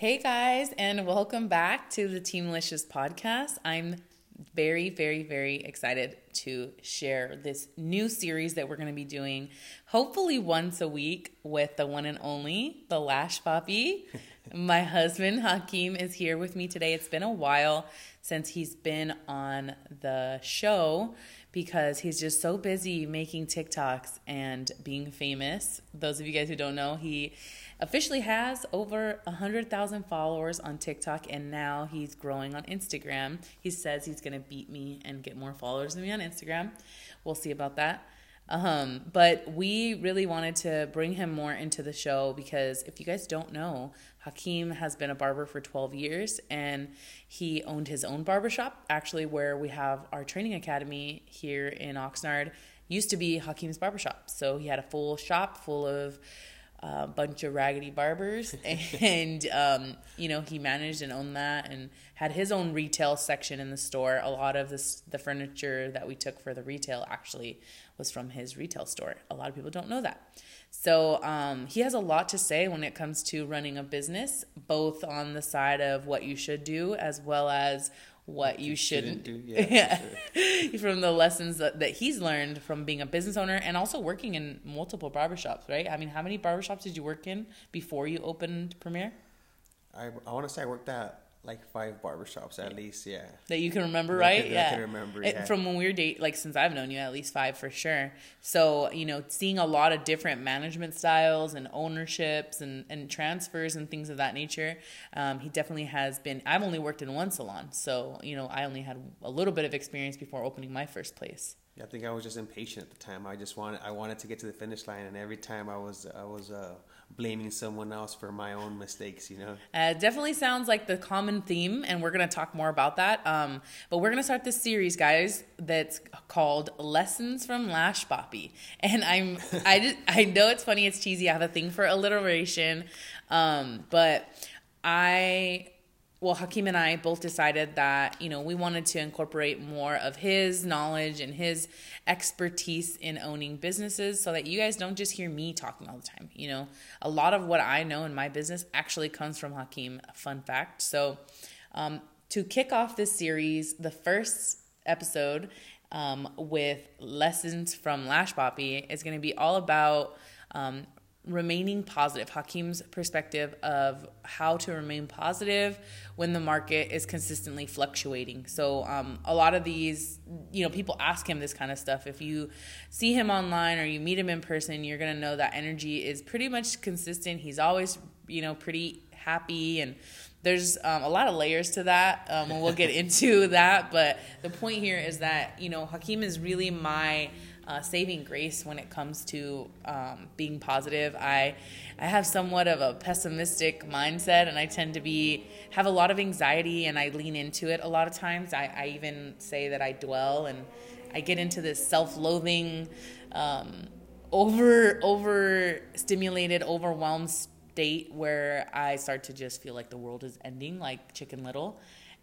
Hey guys, and welcome back to the Team Licious podcast. I'm very, very, very excited to share this new series that we're going to be doing, hopefully once a week, with the one and only, the Lash Papi. My husband Hakeem is here with me today. It's been a while since he's been on the show because he's just so busy making TikToks and being famous. Those of you guys who don't know, he officially has over 100,000 followers on TikTok and now he's growing on Instagram. He says he's going to beat me and get more followers than me on Instagram. We'll see about that. Um, but we really wanted to bring him more into the show because if you guys don't know, Hakeem has been a barber for 12 years and he owned his own barbershop, actually, where we have our training academy here in Oxnard. Used to be Hakeem's barbershop. So he had a full shop full of a bunch of raggedy barbers. And um, you know he managed and owned that and had his own retail section in the store. A lot of this the furniture that we took for the retail actually was from his retail store. A lot of people don't know that. So um, he has a lot to say when it comes to running a business both on the side of what you should do as well as what you, shouldn't, shouldn't, do. Yeah, yeah. from the lessons that, that he's learned from being a business owner and also working in multiple barbershops, right? I mean, how many barbershops did you work in before you opened Premier? I, I want to say I worked at like five barbershops at least, yeah. That you can remember, that right? Can, yeah. I can remember, yeah. From when we were date, like since I've known you, at least five for sure. So, you know, seeing a lot of different management styles and ownerships and, and transfers and things of that nature. Um, he definitely has been, I've only worked in one salon. So, you know, I only had a little bit of experience before opening my first place. I think I was just impatient at the time. I just wanted, I wanted to get to the finish line. And every time I was, I was, uh, blaming someone else for my own mistakes, you know? Uh, definitely sounds like the common theme, and we're to talk more about that. Um, but we're to start this series, guys, that's called Lessons from Lash Papi. And I'm, I, just, I know it's funny, it's cheesy, I have a thing for alliteration, um, but I well, Hakeem and I both decided that, you know, we wanted to incorporate more of his knowledge and his expertise in owning businesses so that you guys don't just hear me talking all the time. You know, a lot of what I know in my business actually comes from Hakeem. Fun fact. So, um, to kick off this series, the first episode um, with lessons from Lash Papi is going to be all about um, remaining positive, Hakeem's perspective of how to remain positive when the market is consistently fluctuating. So, um, a lot of these, you know, people ask him this kind of stuff. If you see him online or you meet him in person, you're going to know that energy is pretty much consistent. He's always, you know, pretty happy and there's um, a lot of layers to that um, and we'll get into that but the point here is that you know hakeem is really my uh, saving grace when it comes to um, being positive. I I have somewhat of a pessimistic mindset, and I tend to be have a lot of anxiety, and I lean into it a lot of times. I, I even say that I dwell, and I get into this self-loathing, um, over over stimulated, overwhelmed state where I start to just feel like the world is ending, like Chicken Little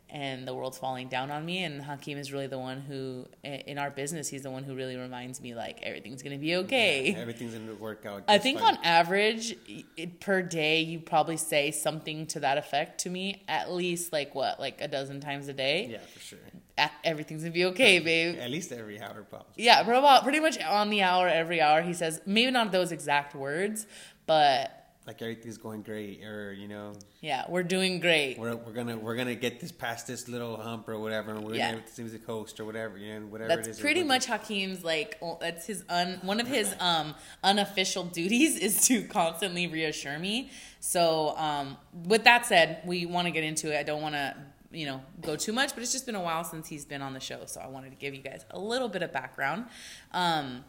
and the world's falling down on me. And Hakeem is really the one who in our business he's the one who really reminds me like everything's gonna be okay. yeah, everything's gonna work out I think fine. on average it, per day you probably say something to that effect to me at least like what like a dozen times a day? Yeah for sure. Everything's gonna be okay babe. at least every hour probably. Yeah pretty much on the hour every hour he says maybe not those exact words but like everything's going great or you know? Yeah we're doing great. We're, we're gonna we're gonna get this past this little hump or whatever and we're yeah. gonna see the coast or whatever you know whatever that's it is pretty much hakeem's like that's his un one of his um unofficial duties is to constantly reassure me. So um with that said we want to get into it. I don't want to you know go too much but it's just been a while since he's been on the show so i wanted to give you guys a little bit of background. Um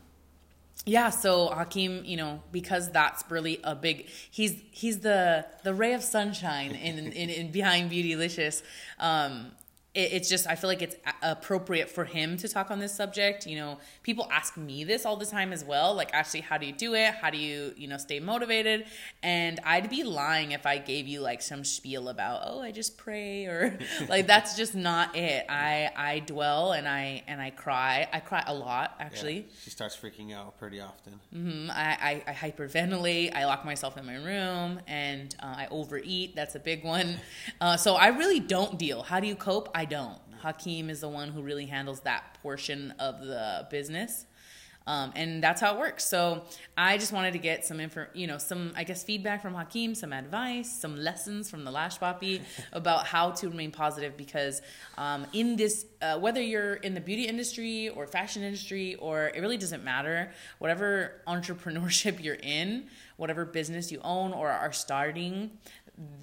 yeah so Akim, you know because that's really a big he's he's the the ray of sunshine in in, in behind beautylicious um it, it's just I feel like it's appropriate for him to talk on this subject. You know, people ask me this all the time as well. Like, actually, how do you do it? How do you you know stay motivated? And I'd be lying if I gave you like some spiel about oh I just pray or like that's just not it. I I dwell and I and I cry. I cry a lot actually. Yeah, she starts freaking out pretty often. Mm, I, I, I hyperventilate. I lock myself in my room, and uh, I overeat. That's a big one. Uh, so I really don't deal. How do you cope? I don't. Hakeem is the one who really handles that portion of the business. Um, and that's how it works. So I just wanted to get some info, you know, some I guess feedback from Hakeem, some advice, some lessons from the Lash Papi about how to remain positive because um, in this, uh, whether you're in the beauty industry or fashion industry or it really doesn't matter, whatever entrepreneurship you're in, whatever business you own or are starting,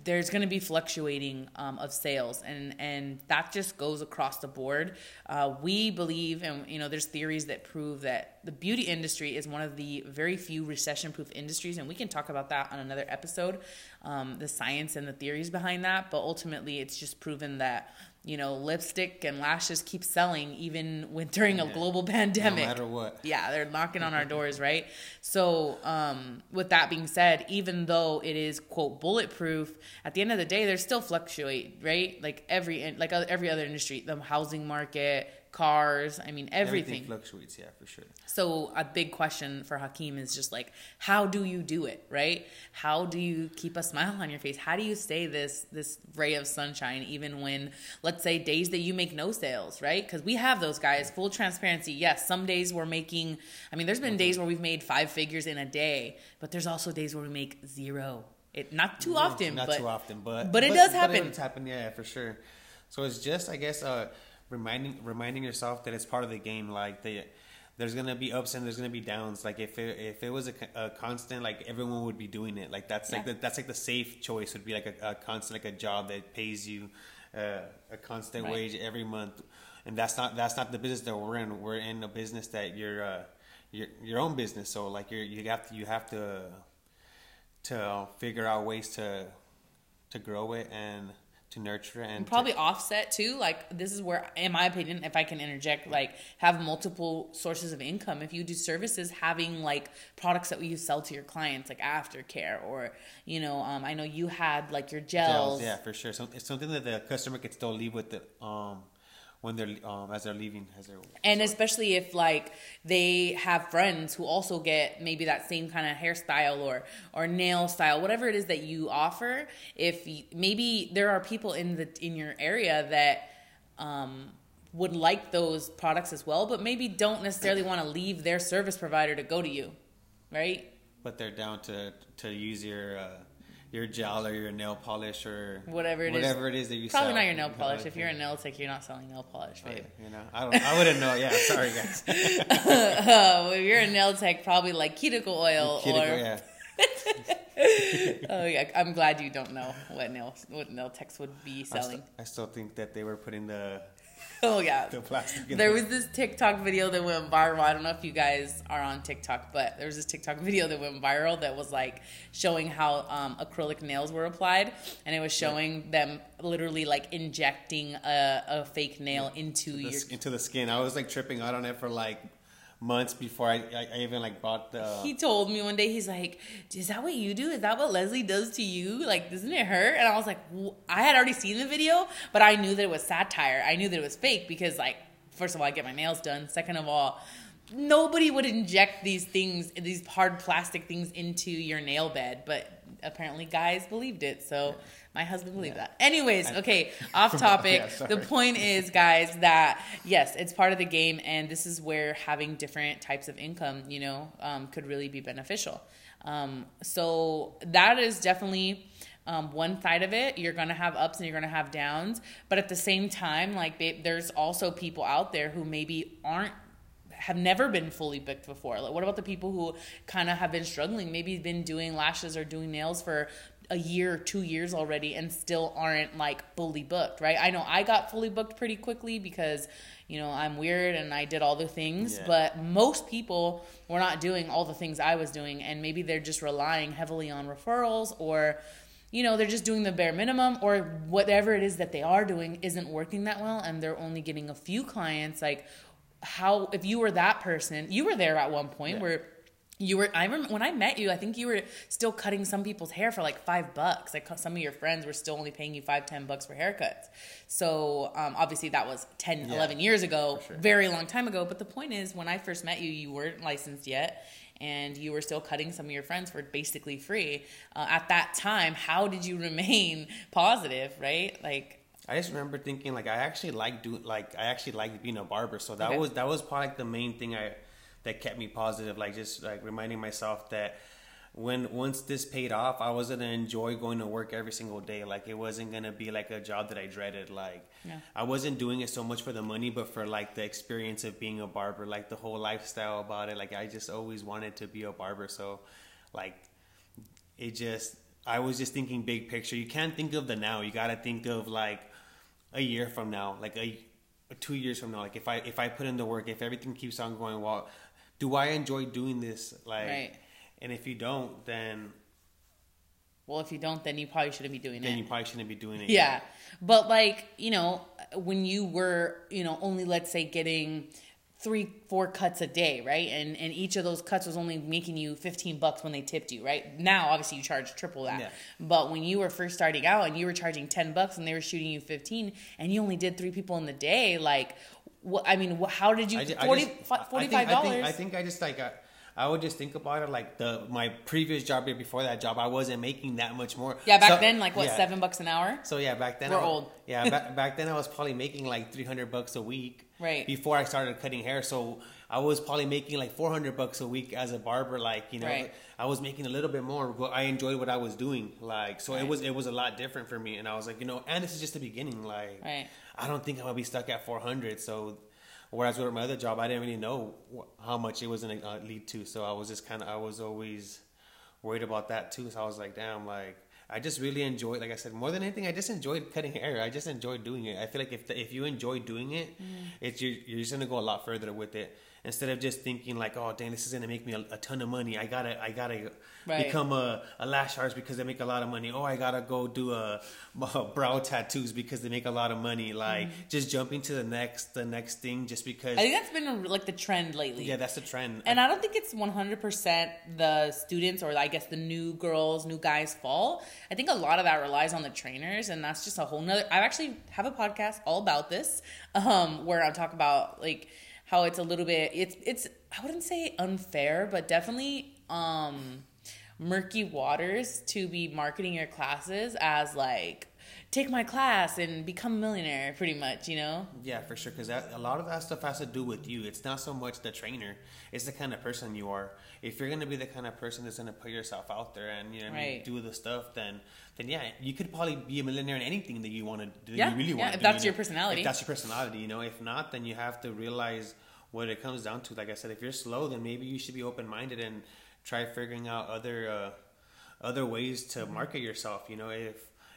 there's going to be fluctuating um, of sales and and that just goes across the board. Uh, we believe and you know there's theories that prove that the beauty industry is one of the very few recession proof industries and we can talk about that on another episode um, the science and the theories behind that but ultimately it's just proven that you know, lipstick and lashes keep selling even when during a global pandemic. No matter what. Yeah, they're knocking on our doors, right? So, um, with that being said, even though it is quote bulletproof, at the end of the day, there's still fluctuate, right? Like every like every other industry, the housing market, cars. I mean, everything. everything fluctuates, yeah, for sure. So a big question for Hakeem is just like, how do you do it, right? How do you keep a smile on your face? How do you stay this this ray of sunshine even when, let's say, days that you make no sales, right? Because we have those guys. Full transparency. Yes, some days we're making. I mean, there's been days where we've made five figures in a day, but there's also days where we make zero. It not too often, not but, too often, but but it does but happen. It's happened, yeah, for sure. So it's just, I guess, uh, reminding reminding yourself that it's part of the game. Like the there's gonna be ups and there's gonna be downs. Like if it, if it was a, a constant, like everyone would be doing it. Like that's Yeah. like the, that's like the safe choice would be like a, a constant, like a job that pays you uh, a constant Right. wage every month. And that's not that's not the business that we're in. We're in a business that you're uh, your your own business. So like you're you have to you have to to figure out ways to to grow it and to nurture and and to- probably offset too like this is where in my opinion if i can interject like have multiple sources of income if you do services having like products that you sell to your clients like aftercare or you know um, i know you had like your gels, gels. Yeah, for sure. So it's something that the customer can still leave with the um when they're um as they're leaving as they're and especially if like they have friends who also get maybe that same kind of hairstyle or or nail style whatever it is that you offer if you, maybe there are people in the in your area that um would like those products as well but maybe don't necessarily want to leave their service provider to go to you right? But they're down to to use your uh, your gel or your nail polish or Whatever it is. whatever it is that you sell. probably sell. not your nail polish if you're a nail tech you're not selling nail polish babe you know, I don't. I wouldn't know. Yeah, sorry guys. oh, if you're a nail tech probably like cuticle oil Kidding, or yeah. oh yeah, I'm glad you don't know what nail what nail techs would be I, selling. st- I still think that they were putting the oh yeah. the plastic. There the- was this TikTok video that went viral. I don't know if you guys are on TikTok, but there was this TikTok video that went viral that was like showing how um, acrylic nails were applied, and it was showing them literally like injecting a, a fake nail into the your. into the skin. I was like tripping out on it for like months before I, I, I even like bought the. He told me one day, he's like, "Is that what you do? Is that what Leslie does to you? Like, doesn't it hurt?" And I was like, "W- "I had already seen the video, but I knew that it was satire. I knew that it was fake because, like, first of all, I get my nails done. Second of all, nobody would inject these things, these hard plastic things, into your nail bed, but apparently guys believed it. So." My husband believed that. Anyways, okay, off topic. Yeah, the point is, guys, that yes, it's part of the game, and this is where having different types of income, you know, um, could really be beneficial. Um, so that is definitely um, one side of it. You're gonna have ups and you're gonna have downs, but at the same time, like babe, there's also people out there who maybe aren't have never been fully booked before. Like, what about the people who kind of have been struggling? Maybe been doing lashes or doing nails for a year or two years already and still aren't like fully booked, right? I know I got fully booked pretty quickly because, you know, I'm weird and I did all the things, Yeah. but most people were not doing all the things I was doing and maybe they're just relying heavily on referrals or you know, they're just doing the bare minimum or whatever it is that they are doing isn't working that well and they're only getting a few clients. Like, how, if you were that person, you were there at one point Yeah. where you were, I remember when I met you, I think you were still cutting some people's hair for like five bucks. Like some of your friends were still only paying you five, ten bucks for haircuts. So um, obviously that was 10, Yeah, 11 years ago, sure. very long time ago. But the point is, when I first met you, you weren't licensed yet. And you were still cutting some of your friends for basically free. Uh, at that time, how did you remain positive, right? Like, I just remember thinking like I actually like doing like I actually like being a barber. So that Okay. was that was probably like the main thing I that kept me positive. Like just like reminding myself that when once this paid off, I was gonna enjoy going to work every single day. Like it wasn't gonna be like a job that I dreaded. Like Yeah. I wasn't doing it so much for the money, but for like the experience of being a barber, like the whole lifestyle about it. Like I just always wanted to be a barber. So like it just I was just thinking big picture. You can't think of the now. You got to think of like a year from now, like a two years from now. Like if I if I put in the work, if everything keeps on going well, do I enjoy doing this? Like, Right. and if you don't, then well, if you don't, then you probably shouldn't be doing then it. Then you probably shouldn't be doing it. Yeah. But like, you know, when you were, you know, only let's say getting three, four cuts a day, right? And and each of those cuts was only making you 15 bucks when they tipped you, right? Now obviously you charge triple that. Yeah. But when you were first starting out and you were charging 10 bucks and they were shooting you 15 and you only did three people in the day, like what I mean, wh- how did you I ju- I 40 I think- $45 I think, I think I just like I, I would just think about it like the my previous job before that job, I wasn't making that much more. Yeah, back So- then like what, yeah. 7 bucks an hour? So yeah, back then We're I old. Yeah, back, back then I was probably making like three hundred bucks a week. Right. Before I started cutting hair, so I was probably making like four hundred bucks a week as a barber. Like you know, Right. I was making a little bit more, but I enjoyed what I was doing. Like so, Right. it was it was a lot different for me, and I was like, you know, and this is just the beginning. Like Right. I don't think I'm gonna be stuck at four hundred. So. Whereas with my other job, I didn't really know how much it was gonna uh, lead to, so I was just kind of I was always worried about that too. So I was like, damn, like I just really enjoyed, like I said, more than anything, I just enjoyed cutting hair. I just enjoyed doing it. I feel like if the, if you enjoy doing it, mm. it's you're, you're just gonna go a lot further with it instead of just thinking like, oh, dang, this is gonna make me a, a ton of money. I gotta I gotta Right. become a, a lash artist because they make a lot of money. Oh, I gotta go do a, brow tattoos because they make a lot of money. Like just jumping to the next the next thing just because. I think that's been like the trend lately. yeah, that's the trend. And I don't think it's 100% the students or I guess the new girls, new guys' fault. I think a lot of that relies on the trainers, and that's just a whole nother. I actually have a podcast all about this, um, where I talk about like how it's a little bit. It's it's I wouldn't say unfair, but definitely um, murky waters to be marketing your classes as like take my class and become a millionaire, pretty much. You know. Yeah, for sure. Because a lot of that stuff has to do with you. It's not so much the trainer; it's the kind of person you are. If you're gonna be the kind of person that's gonna put yourself out there and you know what I mean, Right. do the stuff, then then yeah, you could probably be a millionaire in anything that you want to do. Yeah, you really yeah, want to if do. that's you your personality. If that's your personality, you know. If not, then you have to realize what it comes down to. Like I said, if you're slow, then maybe you should be open minded and try figuring out other uh, other ways to market yourself. You know, if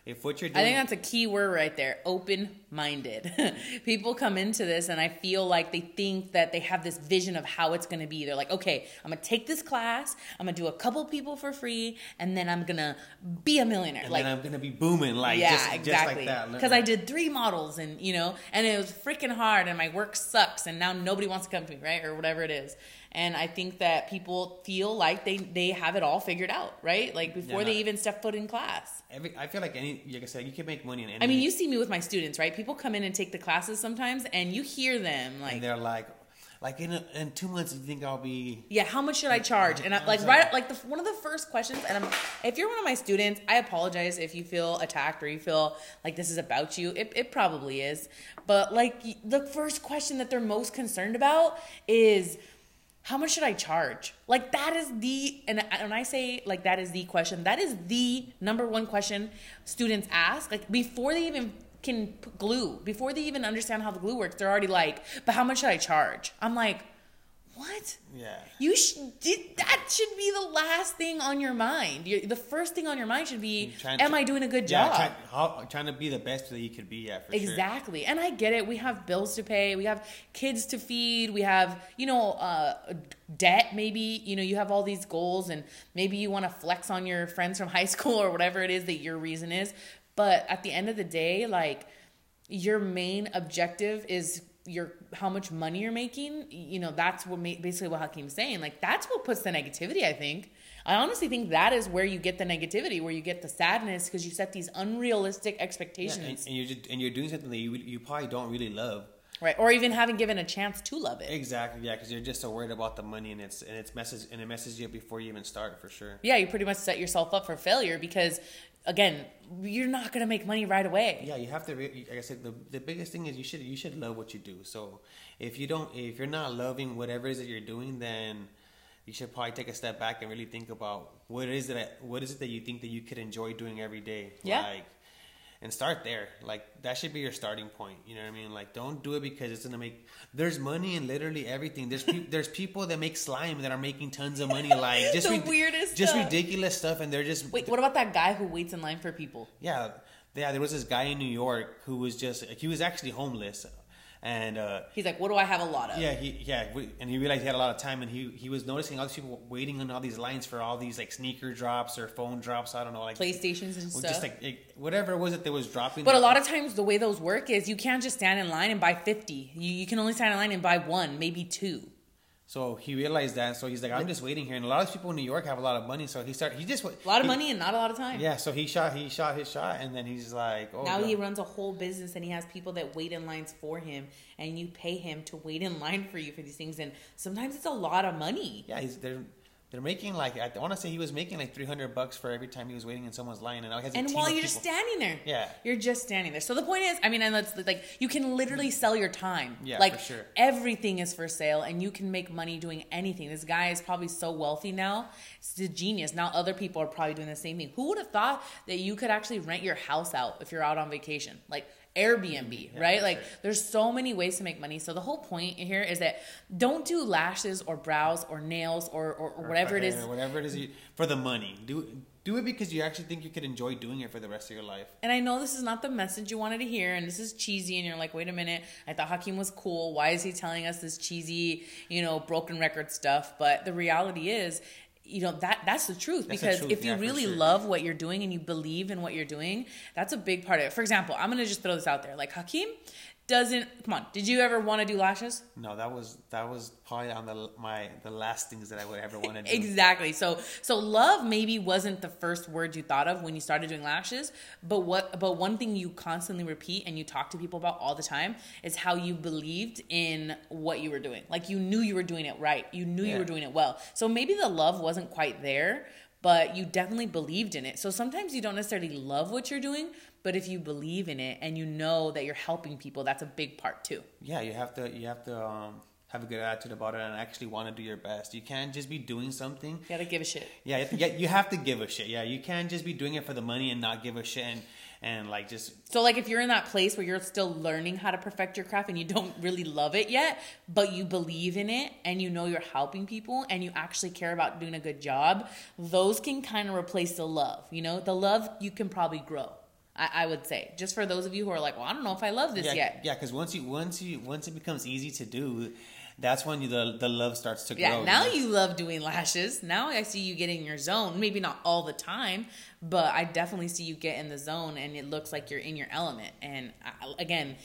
if what you're I think that's a key word right there open minded. People come into this and I feel like they think that they have this vision of how it's going to be. They're like, okay, I'm going to take this class, I'm going to do a couple people for free, and then I'm going to be a millionaire. and like, then I'm gonna be booming like yeah, just, just exactly. like. Because I did three models and, you know, and it was freaking hard and my work sucks and now nobody wants to come to me, right? Or whatever it is. And I think that people feel like they, they have it all figured out, right? Like before Yeah, they even step foot in class. Every, I feel like any, like I said, you can make money in any. I mean, you see me with my students, right? People come in and take the classes sometimes, and you hear them and like, they're like, like in a, in two months, you think I'll be? "Yeah, how much should I charge?" And I, like, right, like the one of the first questions. And I'm, if you're one of my students, I apologize if you feel attacked or you feel like this is about you. It, it probably is, but like the first question that they're most concerned about is. How much should I charge? Like that is the and when I say like that is the question, that is the number one question students ask. Like before they even can glue, before they even understand how the glue works, they're already like, "But how much should I charge?" I'm like, What? Yeah. You should did that should be the last thing on your mind. you the first thing on your mind should be, am to- I doing a good Yeah, job? try, how, trying to be the best that you could be. Yeah, for sure. Exactly. And I get it. We have bills to pay. We have kids to feed. We have, you know, uh, debt maybe. You know, you have all these goals and maybe you want to flex on your friends from high school or whatever it is that your reason is. But at the end of the day, like your main objective is your how much money you're making. You know, that's what ma- basically what Hakeem's saying. Like that's what puts the negativity, I think. I honestly think that is where you get the negativity, where you get the sadness because you set these unrealistic Yeah, expectations. and, and you're just, and you're doing something that you you probably don't really love. Right. Or even haven't given a chance to love it. Exactly. Yeah, because you're just so worried about the money and it's and it's message and it messes you up before you even start for sure. Yeah, you pretty much set yourself up for failure because, again, you're not going to make money right away. Yeah, you have to. Re- like I said, the the biggest thing is you should you should love what you do. So if you don't, if you're not loving whatever it is that you're doing, then you should probably take a step back and really think about what it is that what is it that you think that you could enjoy doing every day. Yeah. Like, and start there. Like that should be your starting point. You know what I mean? Like don't do it because it's gonna make. There's money in literally everything. There's peop there's people that make slime that are making tons of money. Like just The weirdest just stuff. ridiculous stuff, and they're just Wait, what about that guy who waits in line for people? yeah, yeah. There was this guy in New York who was just he was actually homeless, and uh, He's like, what do I have a lot of? yeah, he yeah, and he realized he had a lot of time, and he he was noticing all these people waiting on all these lines for all these like sneaker drops or phone drops. I don't know, like PlayStations and stuff. just like it, whatever it was that they was dropping. but a lot of times, the way those work is you can't just stand in line and buy 50. You, you can only stand in line and buy one, maybe two. So he realized that. So he's like, I'm just waiting here, and a lot of people in New York have a lot of money. So he started. He just A lot of he- money and not a lot of time. Yeah. So he shot. He shot his shot, and then he's like, oh, now God. he runs a whole business and he has people that wait in lines for him and you pay him to wait in line for you for these things and sometimes it's a lot of money Yeah, he's they're they're making like I want to say he was making like three hundred bucks for every time he was waiting in someone's line, and now he has and while you're just standing there. Yeah. you're just standing there. So the point is i mean and that's like you can literally sell your time. Yeah, like for sure. everything is for sale and you can make money doing anything. This guy is probably so wealthy now it's a genius. Now other people are probably doing the same thing. Who would have thought that you could actually rent your house out if you're out on vacation? Like Airbnb, Yeah, right? Like there's so many ways to make money. So the whole point here is that don't do lashes or brows or nails or, or, or whatever it is whatever it is you, for the money. Do do it because you actually think you could enjoy doing it for the rest of your life. And I know this is not the message you wanted to hear, and this is cheesy, and you're like, wait a minute, I thought Hakeem was cool. Why is he telling us this cheesy, you know, broken record stuff? But the reality is, you know, that that's the truth. That's the because truth, if you yeah, really sure. love what you're doing and you believe in what you're doing, that's a big part of it. For example, I'm gonna just throw this out there. Like Hakeem doesn't come on, did you ever want to do lashes? No, that was that was probably on the my the last things that I would ever want to do. Exactly. So so love maybe wasn't the first word you thought of when you started doing lashes, but what but one thing you constantly repeat and you talk to people about all the time is how you believed in what you were doing. Like you knew you were doing it right. You knew you were doing it well. So maybe the love wasn't quite there, but you definitely believed in it. So sometimes you don't necessarily love what you're doing, but if you believe in it and you know that you're helping people, that's a big part too. Yeah, you have to you have to um, have a good attitude about it and actually want to do your best. You can't just be doing something. You gotta give a shit. Yeah, you have to, yeah, you have to give a shit. Yeah, you can't just be doing it for the money and not give a shit and and like just So, like, if you're in that place where you're still learning how to perfect your craft and you don't really love it yet, but you believe in it and you know you're helping people and you actually care about doing a good job, those can kind of replace the love. You know, the love you can probably grow. I, I would say, just for those of you who are like, well, I don't know if I love this yeah, yet. yeah. Because once you once you once it becomes easy to do, that's when you, the the love starts to Yeah, grow. now know? you love doing lashes. Now I see you get in your zone. Maybe not all the time, but I definitely see you get in the zone and it looks like you're in your element. And I, again,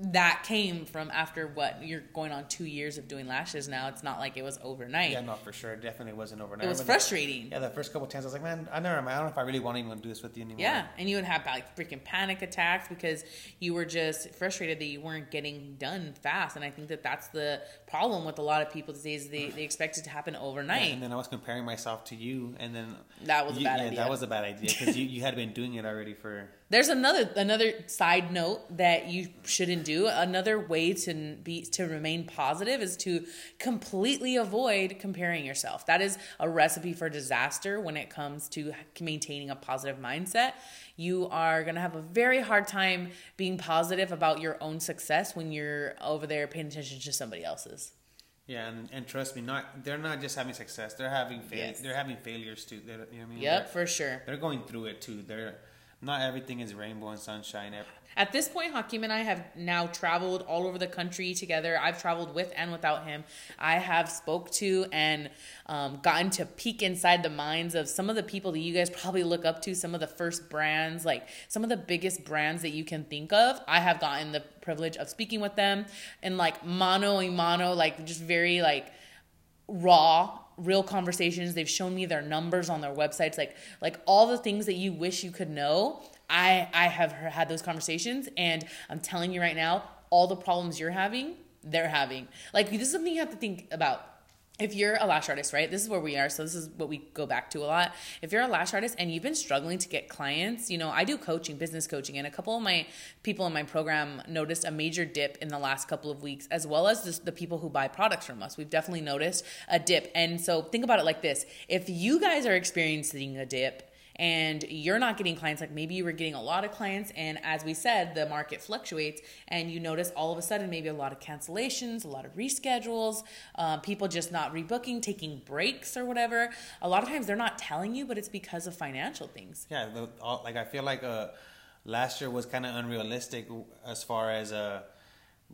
that came from after what you're going on two years of doing lashes now. It's not like it was overnight. Yeah, no, for sure. It definitely wasn't overnight. it was frustrating. The, yeah, the first couple of times I was like, man, I never, I don't know if I really want anyone to even do this with you anymore. Yeah, and you would have like freaking panic attacks because you were just frustrated that you weren't getting done fast. And I think that that's the problem with a lot of people these days. They, they expect it to happen Yeah, overnight. and then I was comparing myself to you, and then That was a bad yeah, idea. That was a bad idea because you, you had been doing it already for. There's another another side note that you shouldn't do. Another way to be to remain positive is to completely avoid comparing yourself. That is a recipe for disaster when it comes to maintaining a positive mindset. You are going to have a very hard time being positive about your own success when you're over there paying attention to somebody else's. Yeah, and, and trust me, not they're not just having success; they're having fail- Yes. they're having failures too. They're, you know what I mean? Yep, They're, for sure. they're going through it too. They're not everything is rainbow and sunshine. At this point, Hakeem and I have now traveled all over the country together. I've traveled with and without him. I have spoke to and um, gotten to peek inside the minds of some of the people that you guys probably look up to. Some of the first brands, like some of the biggest brands that you can think of. I have gotten the privilege of speaking with them and like mano y mano, like just very like raw real conversations. They've shown me their numbers on their websites. Like like all the things that you wish you could know i i have had those conversations. And i'm telling you right now all the problems you're having they're having. Like this is something you have to think about if you're a lash artist, right? This is where we are. So this is what we go back to a lot. If you're a lash artist and you've been struggling to get clients, you know, I do coaching, business coaching, and a couple of my people in my program noticed a major dip in the last couple of weeks, as well as this, the people who buy products from us. We've definitely noticed a dip. And so think about it like this: if you guys are experiencing a dip, and you're not getting clients. Like maybe you were getting a lot of clients and as we said the market fluctuates and you notice all of a sudden maybe a lot of cancellations a lot of reschedules uh, people just not rebooking taking breaks or whatever. A lot of times they're not telling you but it's because of financial things. Yeah, like I feel like uh, last year was kind of unrealistic as far as uh,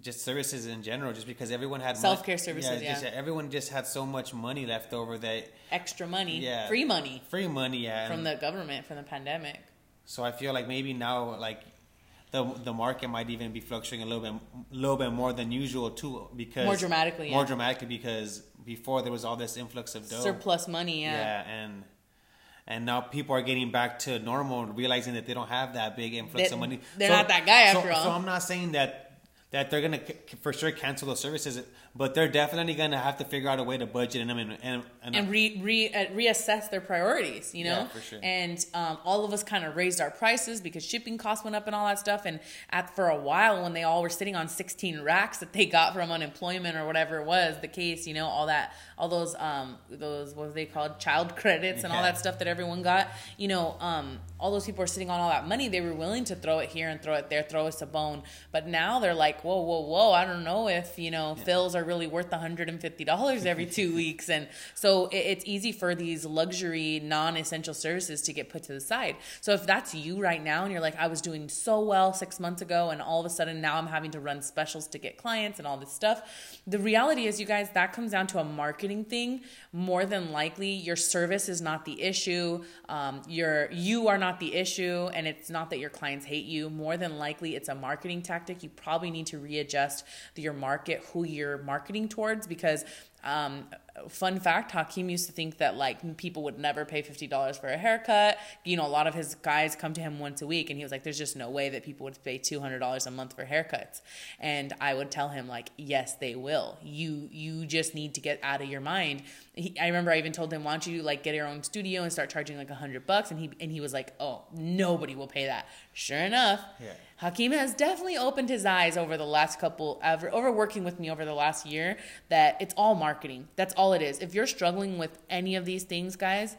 just services in general, just because everyone had mon- Self-care services, just- yeah. everyone just had so much money left over that extra money Yeah. free money free money, yeah. from the government from the pandemic so I feel like maybe now, like the the market might even be fluctuating a little bit, little bit more than usual too, because More dramatically, more yeah. dramatically because before there was all this influx of dough, surplus money yeah. yeah, and. And now people are getting back to normal, realizing that they don't have that big influx They- of money. they're not that guy so, after all. So I'm not saying that that they're gonna c- for sure cancel those services, but they're definitely gonna have to figure out a way to budget them and and, and, and re, re uh, reassess their priorities, you know. Yeah, for sure. And um, all of us kind of raised our prices because shipping costs went up and all that stuff. And at for a while, when they all were sitting on 16 racks that they got from unemployment or whatever it was the case, you know, all that, all those, um, those what they called, child credits and all that stuff that everyone got, you know, um, all those people are sitting on all that money. They were willing to throw it here and throw it there, throw us a bone. But now they're like, whoa, whoa, whoa! I don't know if you know fills are really worth 150 dollars every two weeks, and so it, it's easy for these luxury, non-essential services to get put to the side. So if that's you right now, and you're like, I was doing so well six months ago, and all of a sudden now I'm having to run specials to get clients and all this stuff. The reality is, you guys, that comes down to a marketing thing. More than likely, your service is not the issue. Um, your you are not the issue, and it's not that your clients hate you. More than likely, it's a marketing tactic. You probably need to readjust your market, who you're marketing towards, because. Um, fun fact Hakeem used to think that like people would never pay $50 for a haircut. You know, a lot of his guys come to him once a week and he was like, there's just no way that people would pay $200 a month for haircuts. And I would tell him like, yes, they will. You, you just need to get out of your mind. He, I remember I even told him, why don't you like get your own studio and start charging like a hundred bucks? And he, and he was like, oh, nobody will pay that. Sure enough. Yeah. Hakeem has definitely opened his eyes over the last couple over, over working with me over the last year that it's all marketing. That's all it is. If you're struggling with any of these things, guys,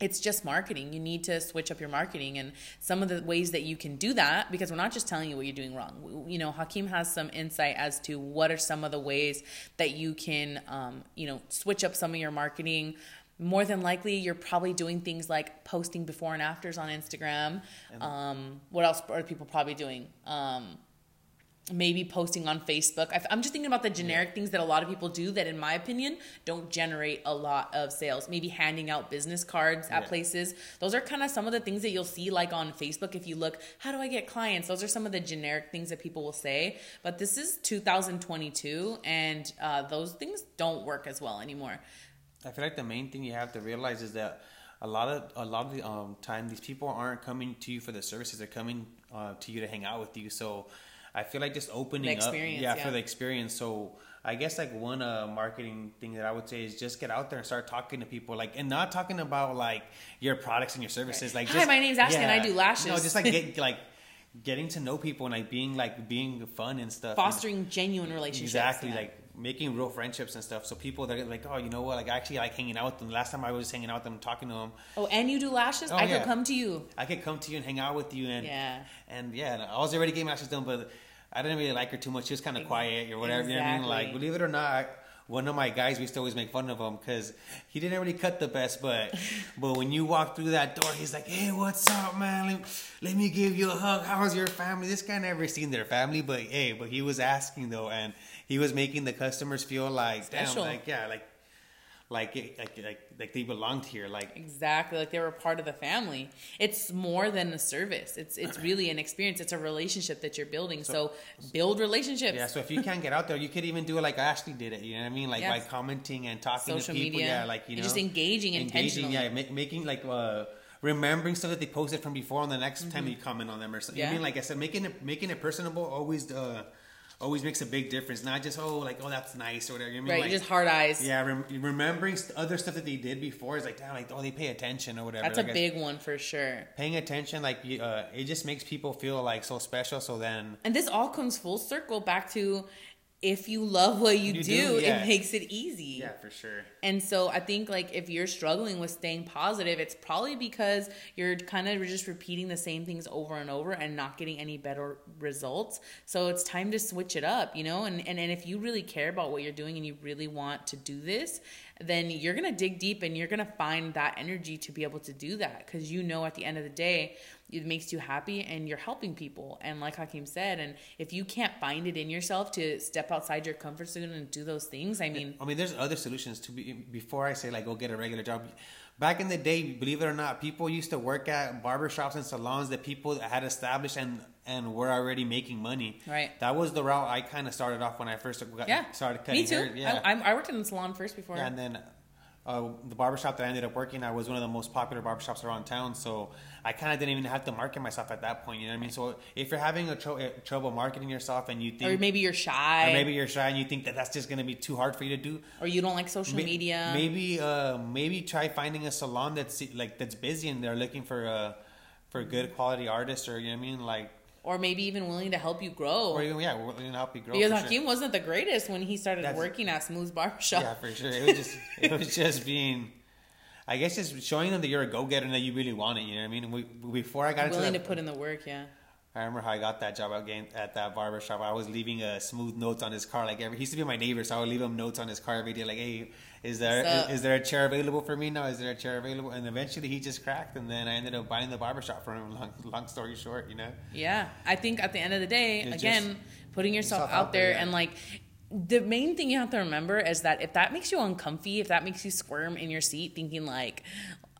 it's just marketing. You need to switch up your marketing and some of the ways that you can do that because we're not just telling you what you're doing wrong. You know, Hakeem has some insight as to what are some of the ways that you can, um, you know, switch up some of your marketing. More than likely, you're probably doing things like posting before and afters on Instagram. Um, what else are people probably doing? Um, maybe posting on Facebook. I- I'm just thinking about the generic things that a lot of people do that, in my opinion, don't generate a lot of sales. Maybe handing out business cards at Yeah. places. Those are kind of some of the things that you'll see, like on Facebook. If you look, how do I get clients? Those are some of the generic things that people will say. But this is 2022, and uh, those things don't work as well anymore. I feel like the main thing you have to realize is that a lot of a lot of the um, time these people aren't coming to you for the services; they're coming uh, to you to hang out with you. So I feel like just opening up, yeah, yeah. for the experience. So I guess like one uh, marketing thing that I would say is just get out there and start talking to people, like and not talking about like your products and your services. Like, Hi, just, my name's Ashley and I do lashes. No, just like get like getting to know people and like being like being fun and stuff. Fostering genuine relationships. Exactly, yeah. like making real friendships and stuff. So people that are like, oh, you know what? Like, I actually like hanging out with them. Last time I was hanging out with them, talking to them. Oh, and you do lashes? Oh, I yeah. could come to you. I could come to you and hang out with you, and Yeah. and yeah, I was already getting lashes done, but I didn't really like her too much. She was kind of quiet or whatever. You know what I mean? Like, believe it or not, one of my guys we used to always make fun of him because he didn't really cut the best, but but when you walk through that door, he's like, "Hey, what's up, man? Let, let me give you a hug. How's your family?" This guy never seen their family, but hey, but he was asking though, and he was making the customers feel like, Special. damn, like yeah, like like it- like like like they belonged here, like. Exactly, like they were part of the family. It's more than a service. It's it's really an experience. It's a relationship that you're building. So, build relationships. Yeah, so if you can't get out there, you could even do it like Ashley did it. You know what I mean? Like by commenting and talking Social to people. media. Yeah, like you know, just engaging engaging. intentionally. Yeah, make, making like uh, remembering stuff that they posted from before, and the next time you comment on them or something. Mm-hmm. Yeah. I mean, like I said, making it making it personable always uh, always makes a big difference. Not just oh like oh that's nice or whatever. You know what I mean? right, Like, just hard eyes. yeah, rem- remembering st- other stuff that they did before is like damn, like oh they pay attention or whatever. That's a Like, I- big one for sure. paying attention. Like uh, it just makes people feel like so special. So then And this all comes full circle back to if you love what you, You do, do, yeah. it makes it easy. yeah, for sure. And so I think like if you're struggling with staying positive, it's probably because you're kind of just repeating the same things over and over and not getting any better results. So it's time to switch it up, you know? And and, and if you really care about what you're doing and you really want to do this, then you're going to dig deep and you're going to find that energy to be able to do that cuz you know at the end of the day it makes you happy and you're helping people. And like Hakeem said, and if you can't find it in yourself to step outside your comfort zone and do those things, I mean, I mean, there's other solutions to be before I say like go get a regular job. Back in the day, believe it or not, people used to work at barbershops and salons that people had established and and were already making money. Right. That was the route I kind of started off when I first got, Yeah, started cutting me too. hair. Yeah. I, I, I worked in the salon first before. and then uh, the barbershop that I ended up working at was one of the most popular barbershops around town. So I kind of didn't even have to market myself at that point. You know what I mean? So if you're having a tro- trouble marketing yourself and you think, or maybe you're shy, or maybe you're shy and you think that that's just going to be too hard for you to do, or you don't like social May- media. Maybe uh, maybe try finding a salon that's like that's busy and they're looking for uh, for good quality artists or you know what I mean like or maybe even willing to help you grow. or even yeah we're to help you grow. because Hakeem sure. wasn't the greatest when he started That's- working at Smooth Barbershop. Yeah, for sure. It was just it was just being. I guess just showing them that you're a go getter and that you really want it. You know what I mean? We, before I got into willing that, to put in the work. Yeah. I remember how I got that job at, game, at that barber shop. I was leaving uh, smooth notes on his car. Like every, he used to be my neighbor, so I would leave him notes on his car every day. Like, hey, is there is, is there a chair available for me now? Is there a chair available? And eventually he just cracked, and then I ended up buying the barber shop from him. Long, long story short, you know. Yeah, I think at the end of the day, It's again, putting yourself yourself out out there there, yeah. and like the main thing you have to remember is that if that makes you uncomfy, if that makes you squirm in your seat thinking like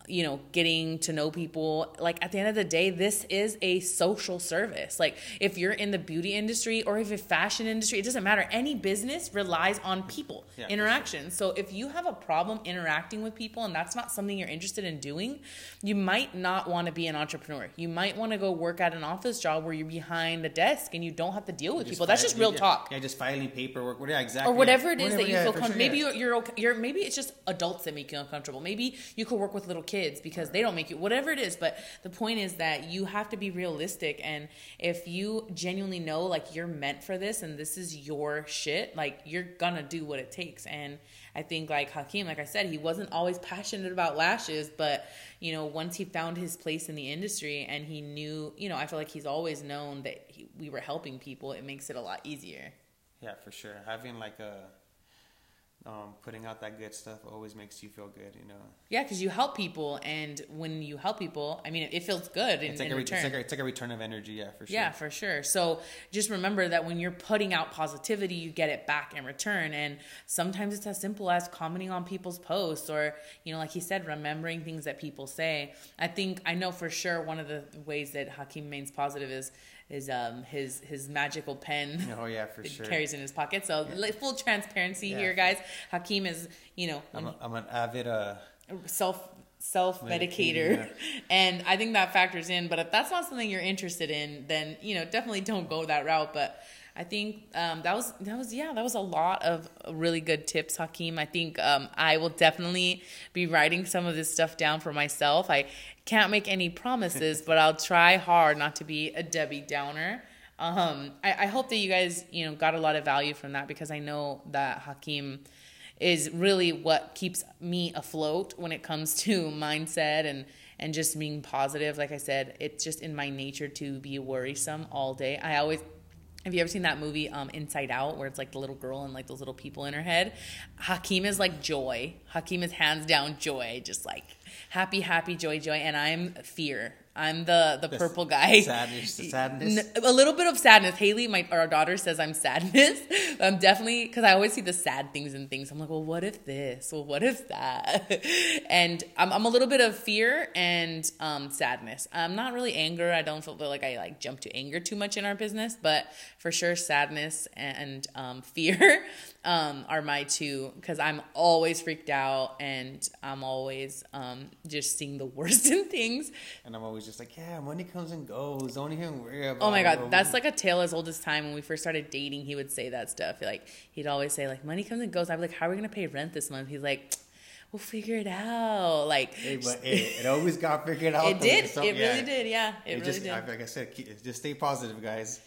you know, getting to know people, like at the end of the day, this is a social service. Like if you're in the beauty industry or if it's fashion industry, it doesn't matter. Any business relies on people, Yeah, interaction. So if you have a problem interacting with people and that's not something you're interested in doing, you might not want to be an entrepreneur. You might want to go work at an office job where you're behind the desk and you don't have to deal with people. That's just real yeah, talk. Yeah, just filing paperwork. Yeah, exactly. Or whatever it is Whatever, that you yeah, feel comfortable. sure, maybe you're, you're okay. You're maybe it's just adults that make you uncomfortable. Maybe you could work with little kids because they don't make you whatever it is. But the point is that you have to be realistic, and if you genuinely know like you're meant for this and this is your shit, like you're gonna do what it takes. And I think like Hakeem, like I said, he wasn't always passionate about lashes, but you know once he found his place in the industry and he knew, you know, I feel like he's always known that he, we were helping people. It makes it a lot easier. Yeah, for sure. Having like a um, putting out that good stuff always makes you feel good. You know, Yeah, because you help people, and when you help people, I mean, it feels good in, it's like in a return. it's like a, it's like a return of energy. Yeah, for sure. yeah, for sure. So just remember that when you're putting out positivity, you get it back in return. And sometimes it's as simple as commenting on people's posts, or you know, like he said, remembering things that people say. I think I know for sure one of the ways that Hakeem remains positive is is um his his magical pen. Oh yeah, for sure. carries in his pocket. So like, full transparency Yeah. here, guys. Hakeem is, you know, I'm, a, I'm an avid. Uh, self self medicator Medicating, and i think that factors in but if that's not something you're interested in then you know definitely don't go that route but i think um, that was that was yeah that was a lot of really good tips hakeem. I think um, i will definitely be writing some of this stuff down for myself. I can't make any promises but i'll try hard not to be a debbie downer. Um, I, I hope that you guys you know got a lot of value from that because i know that hakeem is really what keeps me afloat when it comes to mindset and and just being positive. Like i said it's just in my nature to be worrisome all day. I always Have you ever seen that movie um, Inside Out, where it's like the little girl and like those little people in her head? Hakeem is like joy. Hakeem is hands down joy, just like happy, happy, joy, joy, and I'm fear. I'm the the, The purple guy. sadness- sadness? A little bit of sadness. Haley, my our daughter says I'm sadness. I'm definitely because I always see the sad things and things. I'm like, well, what if this? Well, what if that? and I'm, I'm a little bit of fear and um, sadness. I'm not really anger. I don't feel like I like jump to anger too much in our business, but for sure, sadness and um, fear um, are my two because I'm always freaked out and I'm always um, just seeing the worst in things. And I'm always just like, yeah, money comes and goes. Don't even worry about. Oh my god, that's like a tale as old as time. When we first started dating, he would say that stuff. Like he'd always say, like, money comes and goes. I'd be like, How are we gonna pay rent this month? He's like, We'll figure it out. Like Hey, but it, it always got figured out. it did. It yeah. really did, yeah. It, It really just, did. Like I said, just stay positive, guys.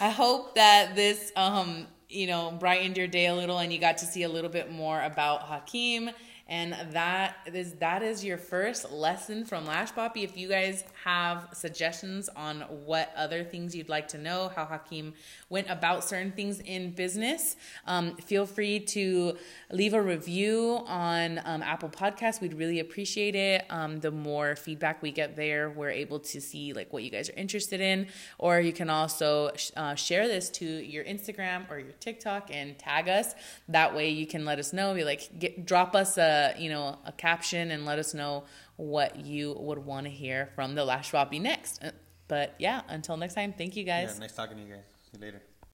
I hope that this, um, you know, brightened your day a little, and you got to see a little bit more about Hakeem. And that is that is your first lesson from Lash Poppy. If you guys have suggestions on what other things you'd like to know, how Hakeem went about certain things in business, um, feel free to leave a review on um, Apple Podcasts. We'd really appreciate it. Um, the more feedback we get there, we're able to see like what you guys are interested in. Or you can also uh, share this to your Instagram or your TikTok and tag us. That way, you can let us know. Be like, get, drop us a you know a caption and let us know what you would want to hear from the Lash Wappy next. Uh, But yeah, until next time, thank you guys. Yeah, nice talking to you guys. See you later.